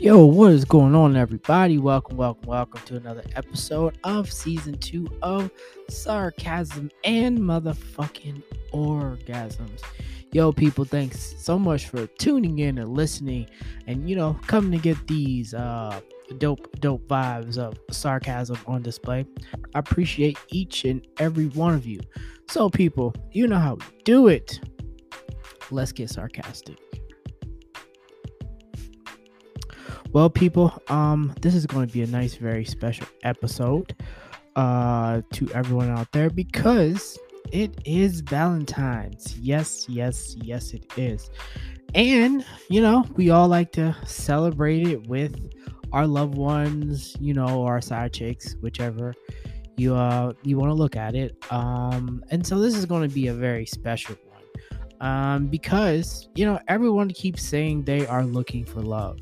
Yo, what is going on, everybody? Welcome, welcome, welcome to another episode of season two of Sarcasm and Motherfucking Orgasms. Yo, people, thanks so much for tuning in and listening and, you know, coming to get these uh, dope, dope vibes of sarcasm on display. I appreciate each and every one of you. So, people, you know how we do it. Let's get sarcastic. Well, people, um, this is going to be a nice, very special episode uh to everyone out there because it is Valentine's. Yes, yes, yes, it is. And, you know, we all like to celebrate it with our loved ones, you know, our side chicks, whichever you uh you want to look at it. Um, and so this is going to be a very special one. Um, because you know, everyone keeps saying they are looking for love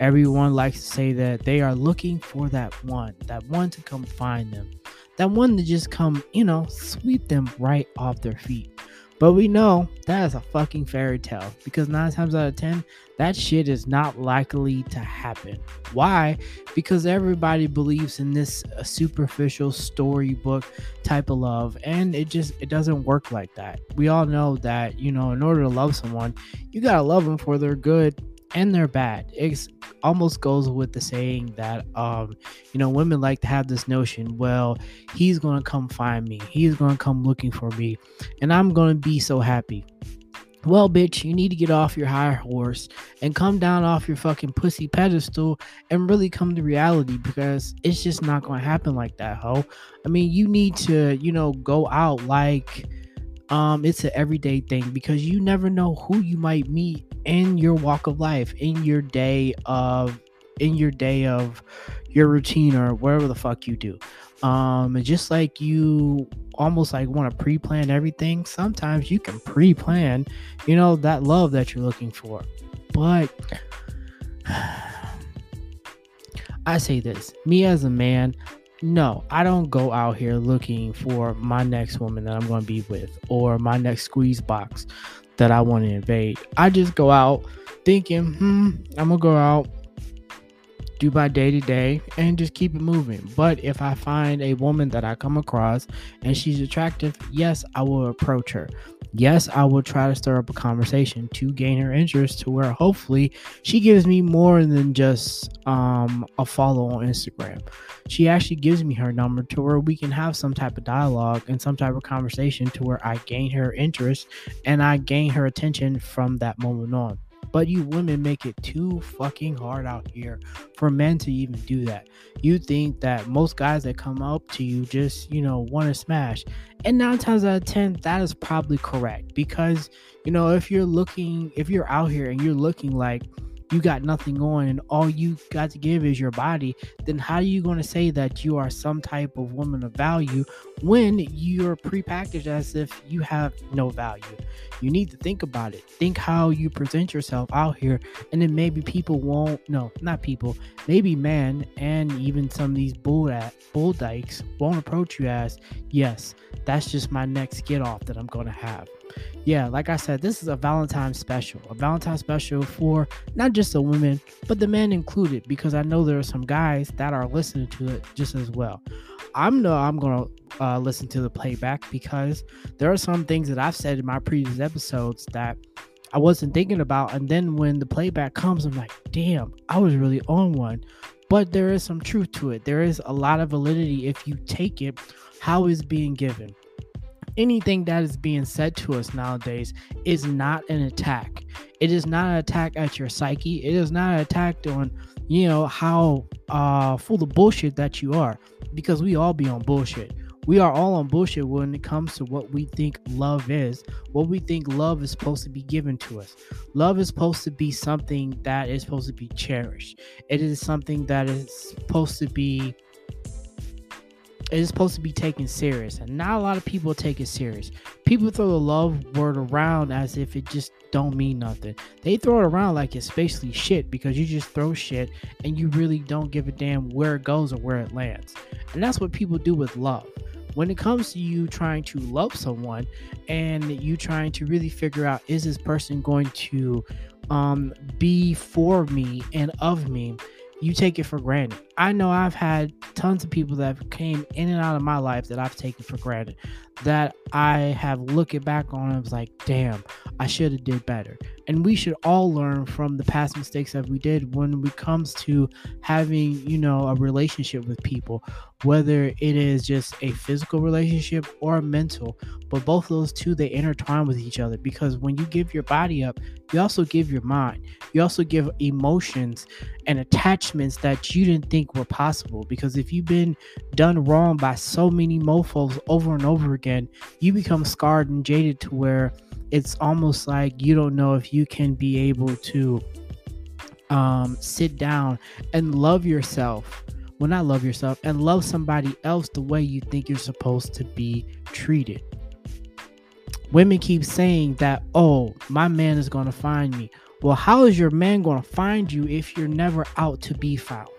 everyone likes to say that they are looking for that one, that one to come find them, that one to just come, you know, sweep them right off their feet. But we know that is a fucking fairy tale because nine times out of ten, that shit is not likely to happen. Why? Because everybody believes in this uh, superficial storybook type of love, and it just it doesn't work like that. We all know that you know, in order to love someone, you gotta love them for their good and they're bad. It almost goes with the saying that um, you know, women like to have this notion, well, he's gonna come find me, he's gonna come looking for me, and I'm gonna be so happy. Well, bitch, you need to get off your high horse and come down off your fucking pussy pedestal and really come to reality because it's just not gonna happen like that, ho. I mean, you need to, you know, go out like um it's an everyday thing because you never know who you might meet in your walk of life in your day of in your day of your routine or whatever the fuck you do. Um just like you almost like want to pre-plan everything sometimes you can pre-plan you know that love that you're looking for. But i say this me as a man no, I don't go out here looking for my next woman that I'm going to be with or my next squeeze box that I want to invade. I just go out thinking, hmm, I'm to go out, do my day to day, and just keep it moving. But if I find a woman that I come across and she's attractive, yes, I will approach her yes, I will try to stir up a conversation to gain her interest to where hopefully she gives me more than just um, a follow on Instagram. She actually gives me her number to where we can have some type of dialogue and some type of conversation to where I gain her interest and I gain her attention from that moment on. But you women make it too fucking hard out here for men to even do that. You think that most guys that come up to you just, you know, want to smash. And nine times out of 10, that is probably correct. Because, you know, if you're looking, if you're out here and you're looking like, you got nothing on and all you got to give is your body, then how are you going to say that you are some type of woman of value when you're prepackaged as if you have no value? You need to think about it. Think how you present yourself out here, and then maybe people won't, no, not people, maybe men and even some of these bull, bull dykes won't approach you as, yes, that's just my next get off that I'm going to have yeah, like I said, this is a Valentine's special, a Valentine's special for not just the women, but the men included, because I know there are some guys that are listening to it just as well. I'm no, I'm gonna uh, listen to the playback because there are some things that I've said in my previous episodes that I wasn't thinking about, and then when the playback comes, I'm like, damn, I was really on one. But there is some truth to it. There is a lot of validity if you take it how it's being given anything that is being said to us nowadays is not an attack. It is not an attack at your psyche. It is not an attack on, you know, how uh full of bullshit that you are. Because we all be on bullshit. We are all on bullshit when it comes to what we think love is, what we think love is supposed to be given to us. Love is supposed to be something that is supposed to be cherished. It is something that is supposed to be it is supposed to be taken serious and not a lot of people take it serious. People throw the love word around as if it just don't mean nothing. They throw it around like it's basically shit because you just throw shit and you really don't give a damn where it goes or where it lands. And that's what people do with love. When it comes to you trying to love someone and you trying to really figure out is this person going to um, be for me and of me, you take it for granted. I know I've had tons of people that came in and out of my life that I've taken for granted. That I have looking back on and was like, damn, I should have did better. And we should all learn from the past mistakes that we did when it comes to having, you know, a relationship with people, whether it is just a physical relationship or a mental. But both those two they intertwine with each other because when you give your body up, you also give your mind. You also give emotions and attachments that you didn't think were possible. Because if you've been done wrong by so many mofos over and over again, you become scarred and jaded to where it's almost like you don't know if you can be able to um, sit down and love yourself. Well, not love yourself and love somebody else the way you think you're supposed to be treated. Women keep saying that, oh, my man is going to find me. Well, how is your man going to find you if you're never out to be found?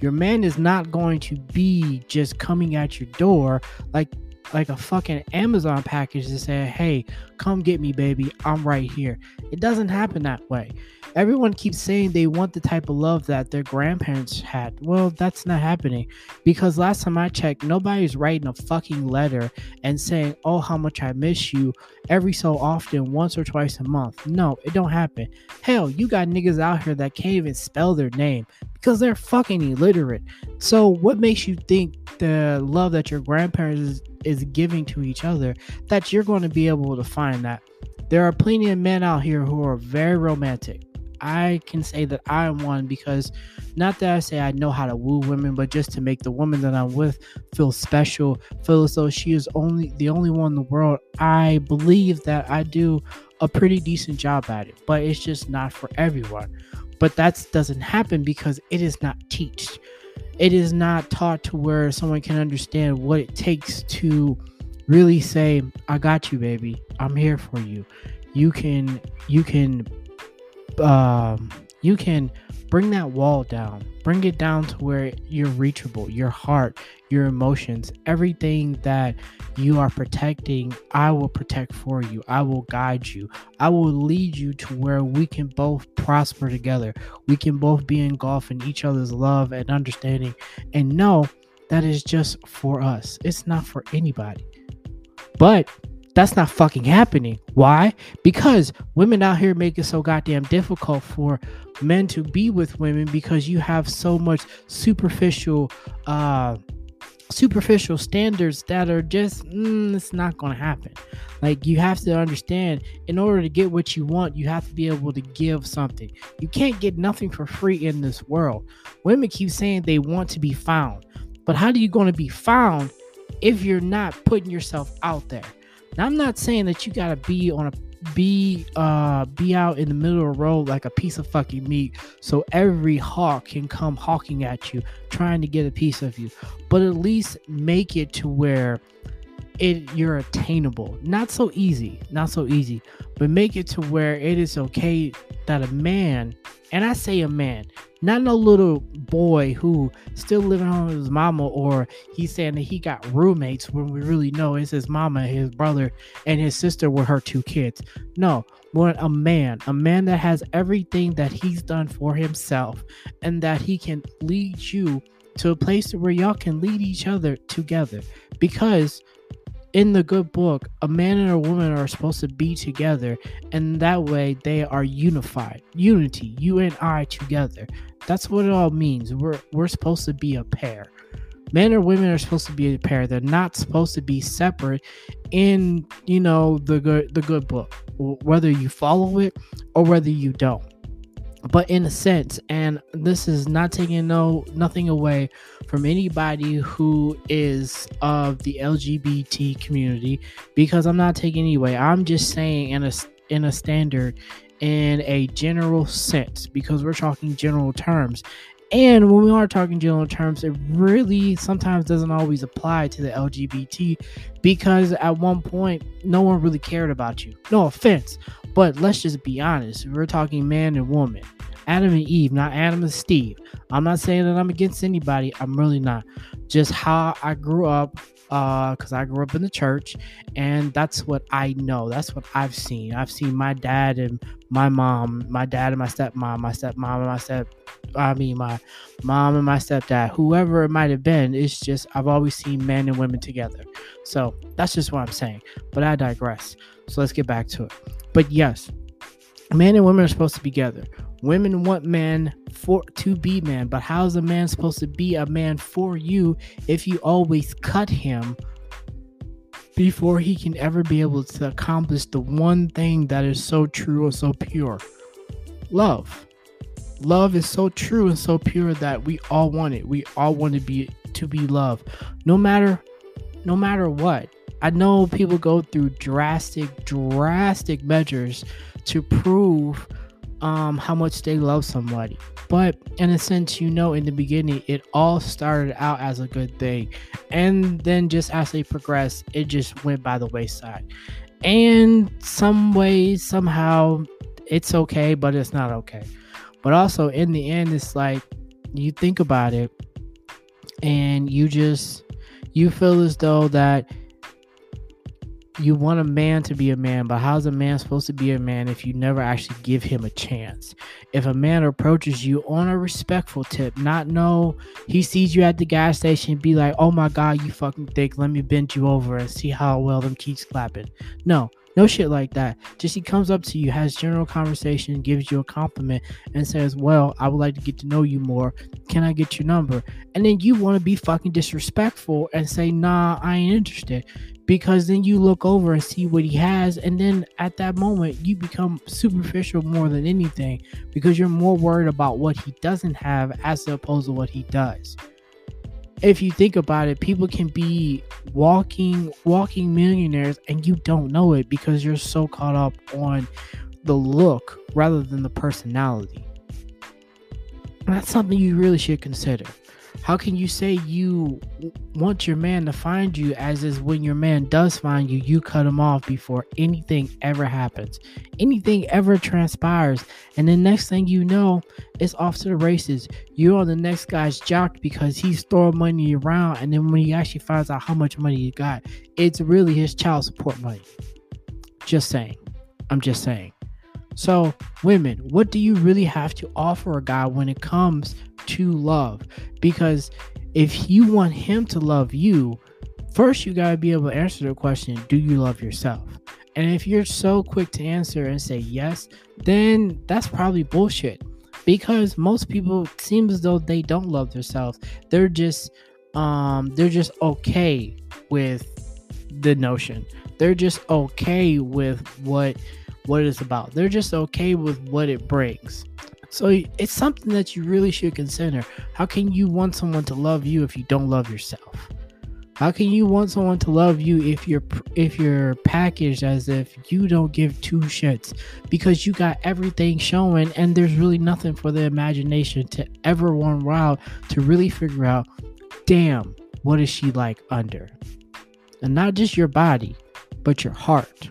Your man is not going to be just coming at your door like like a fucking Amazon package to say, hey, come get me, baby. I'm right here. It doesn't happen that way. Everyone keeps saying they want the type of love that their grandparents had. Well, that's not happening because last time I checked, nobody's writing a fucking letter and saying, "Oh, how much I miss you" every so often, once or twice a month. No, it don't happen. Hell, you got niggas out here that can't even spell their name because they're fucking illiterate. So, what makes you think the love that your grandparents is giving to each other that you're going to be able to find that? There are plenty of men out here who are very romantic I can say that I am one because not that I say I know how to woo women, but just to make the woman that I'm with feel special, feel as though she is only the only one in the world. I believe that I do a pretty decent job at it, but it's just not for everyone. But that doesn't happen because it is not taught. It is not taught to where someone can understand what it takes to really say, "I got you, baby. I'm here for you." You can you can um, you can bring that wall down bring it down to where you're reachable your heart your emotions everything that you are protecting i will protect for you. I will guide you. I will lead you to where we can both prosper together. We can both be engulfed in each other's love and understanding. And know that is just for us. It's not for anybody. But that's not fucking happening. Why? Because women out here make it so goddamn difficult for men to be with women because you have so much superficial uh superficial standards that are just mm, it's not going to happen like you have to understand in order to get what you want you have to be able to give something you can't get nothing for free in this world women keep saying they want to be found but how are you going to be found if you're not putting yourself out there now, I'm not saying that you gotta be on a be uh be out in the middle of the road like a piece of fucking meat so every hawk can come hawking at you trying to get a piece of you. But at least make it to where it you're attainable. Not so easy not so easy but make it to where it is okay that a man and i say a man not no little boy who still living home with his mama or he's saying that he got roommates when we really know it's his mama his brother and his sister were her two kids. No when a man a man that has everything that he's done for himself and that he can lead you to a place where y'all can lead each other together. Because in the good book, a man and a woman are supposed to be together, and that way they are unified. Unity, you and I together. That's what it all means. We're we're supposed to be a pair. Men or women are supposed to be a pair. They're not supposed to be separate in, you know, the good the good book. Whether you follow it or whether you don't but in a sense and this is not taking no nothing away from anybody who is of the lgbt community because i'm not taking any away. I'm just saying in a in a standard in a general sense because we're talking general terms and when we are talking general terms, it really sometimes doesn't always apply to the LGBT because at one point, no one really cared about you. No offense, but let's just be honest. We're talking man and woman. Adam and Eve, not Adam and Steve. I'm not saying that I'm against anybody. I'm really not. just how I grew up because uh, I grew up in the church, and that's what I know. That's what I've seen. I've seen my dad and my mom, my dad and my stepmom, my stepmom and my step, I mean my mom and my stepdad, whoever it might have been. It's just I've always seen men and women together. So that's just what I'm saying. But I digress. So let's get back to it. But yes, men and women are supposed to be together. Women want men for to be man, but how's a man supposed to be a man for you if you always cut him before he can ever be able to accomplish the one thing that is so true or so pure? Love. Love is so true and so pure that we all want it. We all want to be to be loved. No matter no matter what. I know people go through drastic drastic measures to prove um, how much they love somebody. But in a sense, you know, in the beginning, it all started out as a good thing. And then just as they progressed, it just went by the wayside. And some way, somehow, it's okay, but it's not okay. But also, in the end, it's like you think about it and you just you feel as though that you want a man to be a man, but how's a man supposed to be a man if you never actually give him a chance? If a man approaches you on a respectful tip, not know he sees you at the gas station, be like, oh my god, you fucking thick, let me bend you over and see how well them cheeks clapping. No, no shit like that. Just he comes up to you, has general conversation, gives you a compliment, and says, Well, I would like to get to know you more. Can I get your number? And then you want to be fucking disrespectful and say, Nah, I ain't interested because then you look over and see what he has and then at that moment you become superficial more than anything because you're more worried about what he doesn't have as opposed to what he does. If you think about it people can be walking walking millionaires and you don't know it because you're so caught up on the look rather than the personality. And that's something you really should consider how can you say you want your man to find you as is when your man does find you, you cut him off before anything ever happens, anything ever transpires, and the next thing you know, it's off to the races. You're on the next guy's jock because he's throwing money around, and then when he actually finds out how much money you got, it's really his child support money. Just saying. I'm just saying. So, women, what do you really have to offer a guy when it comes to love? Because if you want him to love you, first you got to be able to answer the question Do you love yourself? And if you're so quick to answer and say yes, then that's probably bullshit. Because most people seem as though they don't love themselves. They're just um they're just okay with the notion. They're just okay with what what it's about. They're just okay with what it brings. So it's something that you really should consider. How can you want someone to love you if you don't love yourself? How can you want someone to love you if you're if you're packaged as if you don't give two shits because you got everything showing and there's really nothing for the imagination to ever run wild to really figure out, damn, what is she like under? And not just your body, but your heart.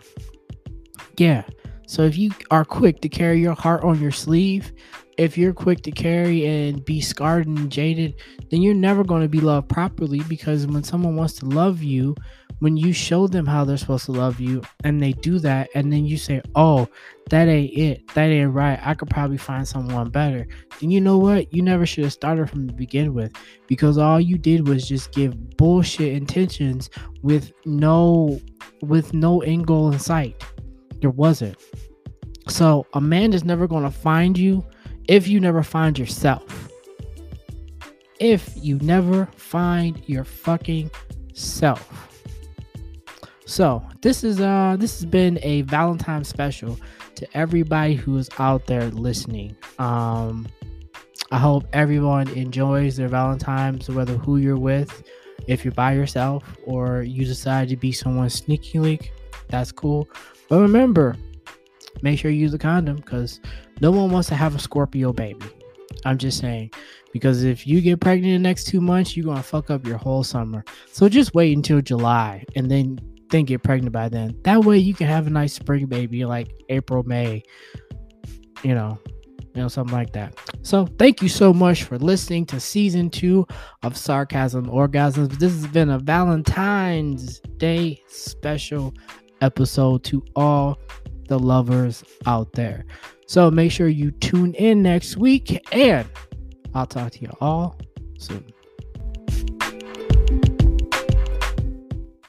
Yeah, so if you are quick to carry your heart on your sleeve, if you're quick to carry and be scarred and jaded, then you're never going to be loved properly because when someone wants to love you, when you show them how they're supposed to love you and they do that and then you say, "Oh, that ain't it. That ain't right. I could probably find someone better." Then you know what? You never should have started from the begin with because all you did was just give bullshit intentions with no with no end goal in sight. There wasn't. So a man is never going to find you if you never find yourself. If you never find your fucking self. So this is uh this has been a Valentine special to everybody who is out there listening. Um I hope everyone enjoys their Valentine's, whether who you're with, if you're by yourself or you decide to be someone sneaky link, that's cool. But remember, make sure you use a condom because no one wants to have a Scorpio baby. I'm just saying. Because if you get pregnant in the next two months, you're gonna fuck up your whole summer. So just wait until July and then then get pregnant by then. That way you can have a nice spring baby like April, May. You know. you know, something like that. So, thank you so much for listening to season two of Sarcasm Orgasms. This has been a Valentine's Day special episode to all the lovers out there. So, make sure you tune in next week, and I'll talk to you all soon.